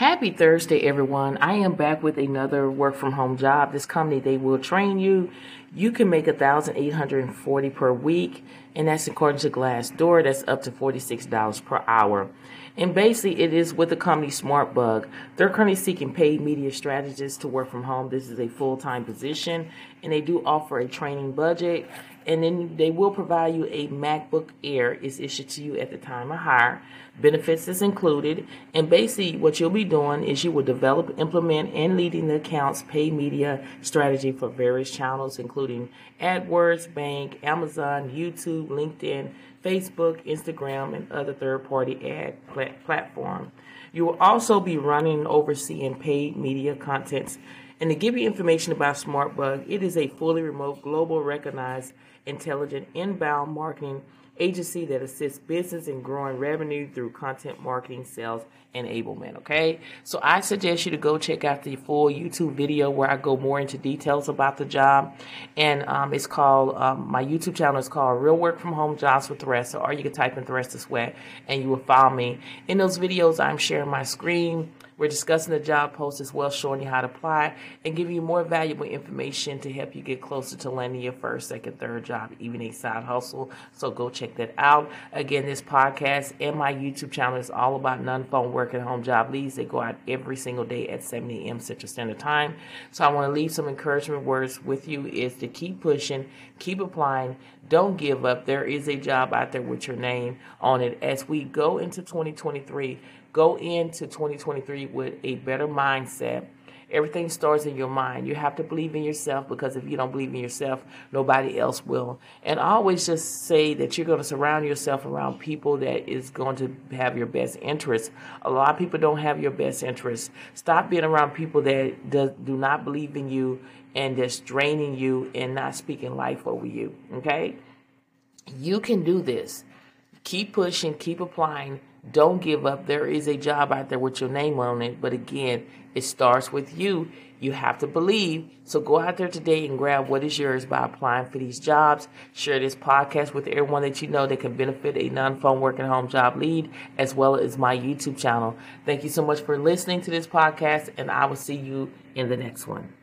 Happy Thursday, everyone. I am back with another work from home job. This company, they will train you. You can make $1,840 per week, and that's according to Glassdoor. That's up to $46 per hour. And basically, it is with the company SmartBug. They're currently seeking paid media strategists to work from home. This is a full time position, and they do offer a training budget. And then they will provide you a MacBook Air is issued to you at the time of hire. Benefits is included, and basically, what you'll be doing is you will develop, implement, and leading the accounts paid media strategy for various channels, including AdWords, Bing, Amazon, YouTube, LinkedIn, Facebook, Instagram, and other third party ad platform. You will also be running and overseeing paid media contents. And to give you information about SmartBug, it is a fully remote, global recognized, intelligent inbound marketing agency that assists business in growing revenue through content marketing, sales, enablement. Okay, so I suggest you to go check out the full YouTube video where I go more into details about the job, and um, it's called um, my YouTube channel is called Real Work from Home Jobs with Theresa, or you can type in Theresa Sweat and you will find me. In those videos, I'm sharing my screen we're discussing the job post as well, showing you how to apply and giving you more valuable information to help you get closer to landing your first, second, third job, even a side hustle. So go check that out. Again, this podcast and my YouTube channel is all about non-phone work and home job leads. They go out every single day at 7 a.m. Central Standard Time. So I want to leave some encouragement words with you is to keep pushing, keep applying, don't give up. There is a job out there with your name on it. As we go into 2023, go into 2023 with a better mindset. Everything starts in your mind. You have to believe in yourself because if you don't believe in yourself, nobody else will. And I always just say that you're going to surround yourself around people that is going to have your best interests. A lot of people don't have your best interests. Stop being around people that do, do not believe in you and just draining you and not speaking life over you. Okay? You can do this. Keep pushing, keep applying don't give up. There is a job out there with your name on it. But again, it starts with you. You have to believe. So go out there today and grab what is yours by applying for these jobs. Share this podcast with everyone that you know that can benefit a non phone working home job lead, as well as my YouTube channel. Thank you so much for listening to this podcast, and I will see you in the next one.